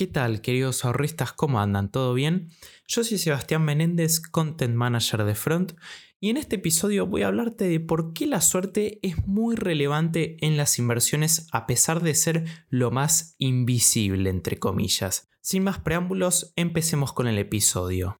¿Qué tal, queridos ahorristas? ¿Cómo andan? ¿Todo bien? Yo soy Sebastián Menéndez, Content Manager de Front, y en este episodio voy a hablarte de por qué la suerte es muy relevante en las inversiones a pesar de ser lo más invisible, entre comillas. Sin más preámbulos, empecemos con el episodio.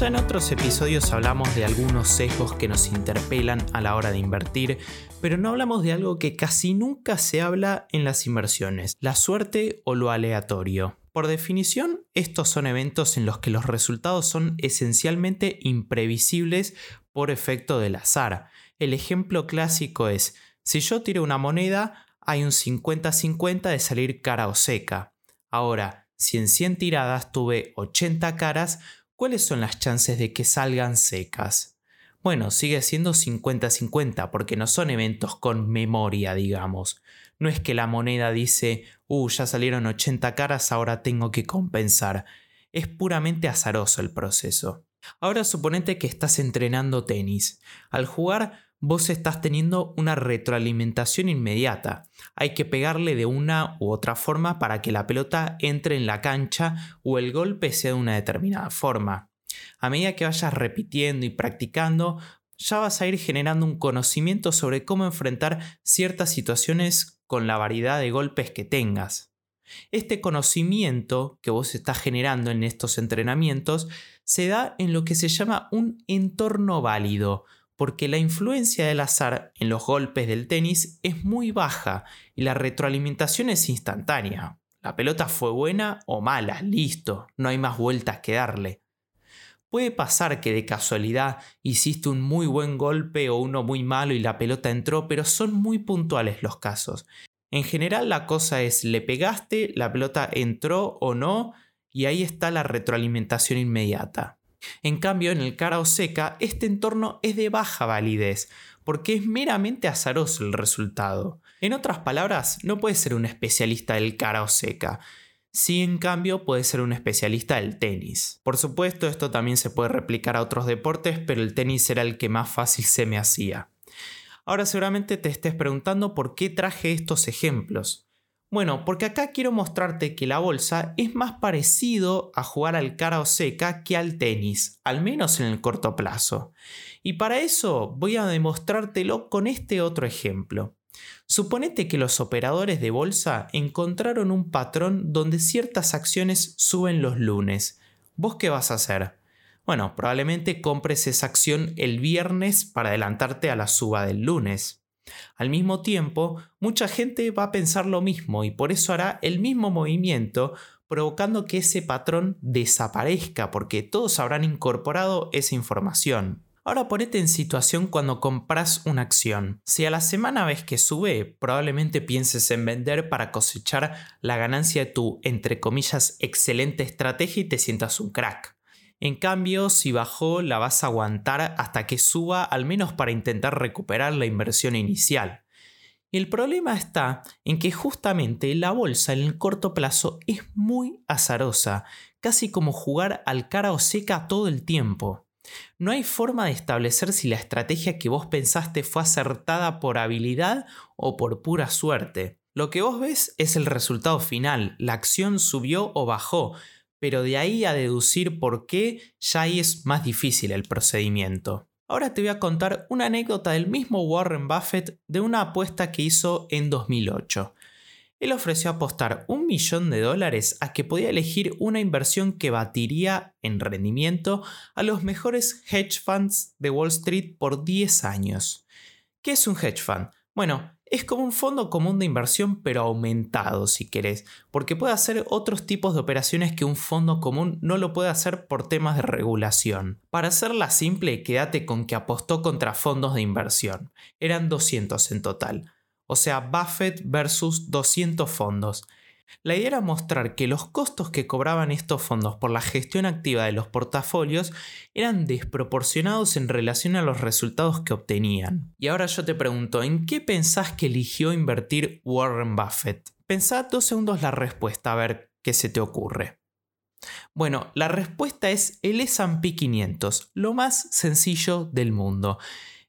Ya en otros episodios hablamos de algunos sesgos que nos interpelan a la hora de invertir, pero no hablamos de algo que casi nunca se habla en las inversiones, la suerte o lo aleatorio. Por definición, estos son eventos en los que los resultados son esencialmente imprevisibles por efecto del azar. El ejemplo clásico es, si yo tiro una moneda, hay un 50-50 de salir cara o seca. Ahora, si en 100 tiradas tuve 80 caras, ¿cuáles son las chances de que salgan secas? Bueno, sigue siendo 50-50 porque no son eventos con memoria, digamos. No es que la moneda dice, uh, ya salieron 80 caras, ahora tengo que compensar. Es puramente azaroso el proceso. Ahora suponete que estás entrenando tenis. Al jugar vos estás teniendo una retroalimentación inmediata. Hay que pegarle de una u otra forma para que la pelota entre en la cancha o el golpe sea de una determinada forma. A medida que vayas repitiendo y practicando, ya vas a ir generando un conocimiento sobre cómo enfrentar ciertas situaciones con la variedad de golpes que tengas. Este conocimiento que vos estás generando en estos entrenamientos se da en lo que se llama un entorno válido, porque la influencia del azar en los golpes del tenis es muy baja y la retroalimentación es instantánea. La pelota fue buena o mala, listo, no hay más vueltas que darle. Puede pasar que de casualidad hiciste un muy buen golpe o uno muy malo y la pelota entró, pero son muy puntuales los casos. En general la cosa es, le pegaste, la pelota entró o no, y ahí está la retroalimentación inmediata. En cambio, en el cara o seca, este entorno es de baja validez, porque es meramente azaroso el resultado. En otras palabras, no puedes ser un especialista del cara o seca. Sí, en cambio, puedes ser un especialista del tenis. Por supuesto, esto también se puede replicar a otros deportes, pero el tenis era el que más fácil se me hacía. Ahora seguramente te estés preguntando por qué traje estos ejemplos. Bueno, porque acá quiero mostrarte que la bolsa es más parecido a jugar al cara o seca que al tenis, al menos en el corto plazo. Y para eso voy a demostrártelo con este otro ejemplo. Suponete que los operadores de bolsa encontraron un patrón donde ciertas acciones suben los lunes. ¿Vos qué vas a hacer? Bueno, probablemente compres esa acción el viernes para adelantarte a la suba del lunes. Al mismo tiempo, mucha gente va a pensar lo mismo y por eso hará el mismo movimiento, provocando que ese patrón desaparezca porque todos habrán incorporado esa información. Ahora ponete en situación cuando compras una acción. Si a la semana ves que sube, probablemente pienses en vender para cosechar la ganancia de tu, entre comillas, excelente estrategia y te sientas un crack. En cambio, si bajó, la vas a aguantar hasta que suba, al menos para intentar recuperar la inversión inicial. El problema está en que justamente la bolsa en el corto plazo es muy azarosa, casi como jugar al cara o seca todo el tiempo. No hay forma de establecer si la estrategia que vos pensaste fue acertada por habilidad o por pura suerte. Lo que vos ves es el resultado final, la acción subió o bajó, pero de ahí a deducir por qué ya ahí es más difícil el procedimiento. Ahora te voy a contar una anécdota del mismo Warren Buffett de una apuesta que hizo en 2008. Él ofreció apostar un millón de dólares a que podía elegir una inversión que batiría en rendimiento a los mejores hedge funds de Wall Street por 10 años. ¿Qué es un hedge fund? Bueno, es como un fondo común de inversión pero aumentado si querés, porque puede hacer otros tipos de operaciones que un fondo común no lo puede hacer por temas de regulación. Para hacerla simple, quédate con que apostó contra fondos de inversión. Eran 200 en total. O sea, Buffett versus 200 fondos. La idea era mostrar que los costos que cobraban estos fondos por la gestión activa de los portafolios eran desproporcionados en relación a los resultados que obtenían. Y ahora yo te pregunto, ¿en qué pensás que eligió invertir Warren Buffett? Pensá dos segundos la respuesta a ver qué se te ocurre. Bueno, la respuesta es el S&P 500, lo más sencillo del mundo.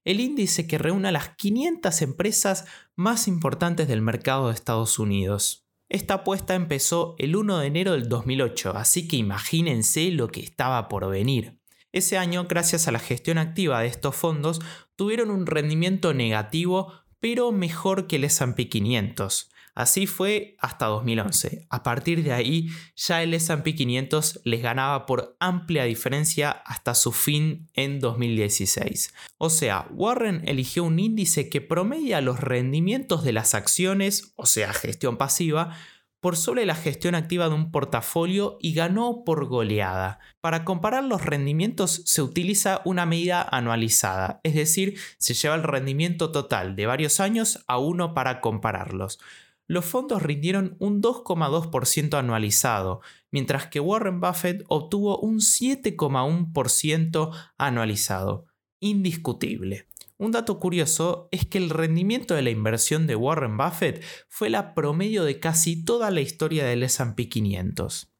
el índice que reúne a las 500 empresas más importantes del mercado de Estados Unidos. Esta apuesta empezó el 1 de enero del 2008, así que imagínense lo que estaba por venir. Ese año, gracias a la gestión activa de estos fondos, tuvieron un rendimiento negativo, pero mejor que el S&P 500. Así fue hasta 2011. A partir de ahí, ya el SP 500 les ganaba por amplia diferencia hasta su fin en 2016. O sea, Warren eligió un índice que promedia los rendimientos de las acciones, o sea, gestión pasiva, por sobre la gestión activa de un portafolio y ganó por goleada. Para comparar los rendimientos se utiliza una medida anualizada, es decir, se lleva el rendimiento total de varios años a uno para compararlos los fondos rindieron un 2,2% anualizado, mientras que Warren Buffett obtuvo un 7,1% anualizado. Indiscutible. Un dato curioso es que el rendimiento de la inversión de Warren Buffett fue la promedio de casi toda la historia del SP 500.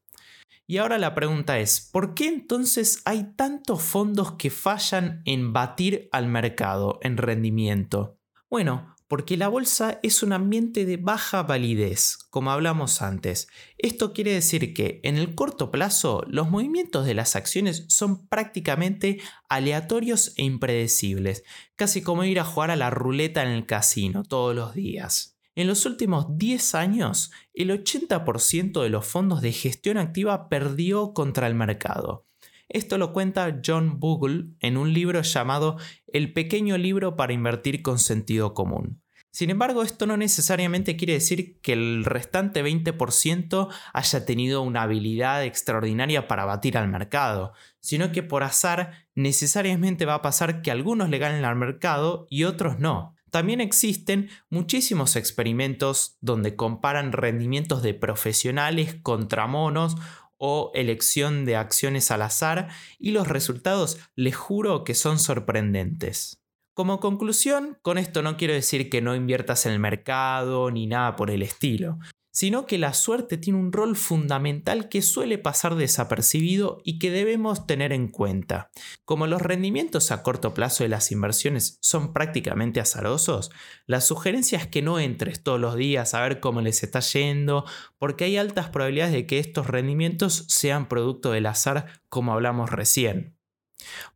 Y ahora la pregunta es, ¿por qué entonces hay tantos fondos que fallan en batir al mercado en rendimiento? Bueno, porque la bolsa es un ambiente de baja validez, como hablamos antes. Esto quiere decir que en el corto plazo los movimientos de las acciones son prácticamente aleatorios e impredecibles, casi como ir a jugar a la ruleta en el casino todos los días. En los últimos 10 años, el 80% de los fondos de gestión activa perdió contra el mercado. Esto lo cuenta John Bogle en un libro llamado El pequeño libro para invertir con sentido común. Sin embargo, esto no necesariamente quiere decir que el restante 20% haya tenido una habilidad extraordinaria para batir al mercado, sino que por azar necesariamente va a pasar que algunos le ganen al mercado y otros no. También existen muchísimos experimentos donde comparan rendimientos de profesionales contra monos o elección de acciones al azar y los resultados les juro que son sorprendentes. Como conclusión, con esto no quiero decir que no inviertas en el mercado ni nada por el estilo, sino que la suerte tiene un rol fundamental que suele pasar desapercibido y que debemos tener en cuenta. Como los rendimientos a corto plazo de las inversiones son prácticamente azarosos, la sugerencia es que no entres todos los días a ver cómo les está yendo, porque hay altas probabilidades de que estos rendimientos sean producto del azar como hablamos recién.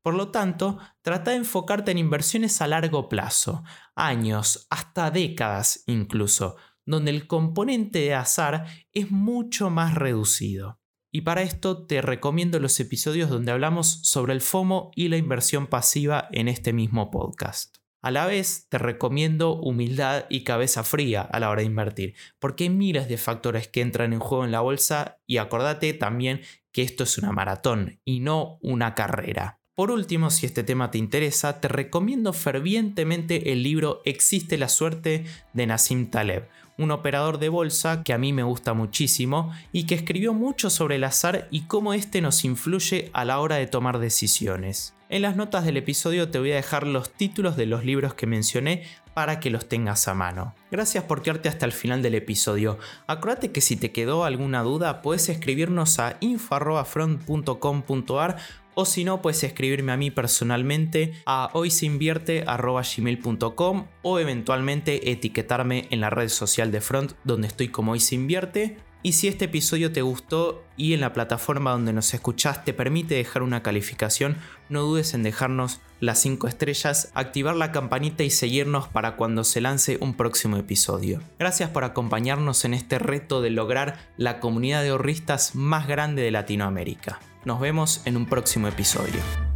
Por lo tanto, trata de enfocarte en inversiones a largo plazo, años, hasta décadas incluso, donde el componente de azar es mucho más reducido. Y para esto te recomiendo los episodios donde hablamos sobre el FOMO y la inversión pasiva en este mismo podcast. A la vez, te recomiendo humildad y cabeza fría a la hora de invertir, porque hay miles de factores que entran en juego en la bolsa y acordate también que esto es una maratón y no una carrera. Por último, si este tema te interesa, te recomiendo fervientemente el libro Existe la suerte de Nassim Taleb, un operador de bolsa que a mí me gusta muchísimo y que escribió mucho sobre el azar y cómo este nos influye a la hora de tomar decisiones. En las notas del episodio te voy a dejar los títulos de los libros que mencioné para que los tengas a mano. Gracias por quedarte hasta el final del episodio. Acuérdate que si te quedó alguna duda puedes escribirnos a info.front.com.ar o si no, puedes escribirme a mí personalmente a hoysinvierte.gmail.com o eventualmente etiquetarme en la red social de Front donde estoy como hoysinvierte. Y si este episodio te gustó y en la plataforma donde nos escuchás te permite dejar una calificación, no dudes en dejarnos las 5 estrellas, activar la campanita y seguirnos para cuando se lance un próximo episodio. Gracias por acompañarnos en este reto de lograr la comunidad de ahorristas más grande de Latinoamérica. Nos vemos en un próximo episodio.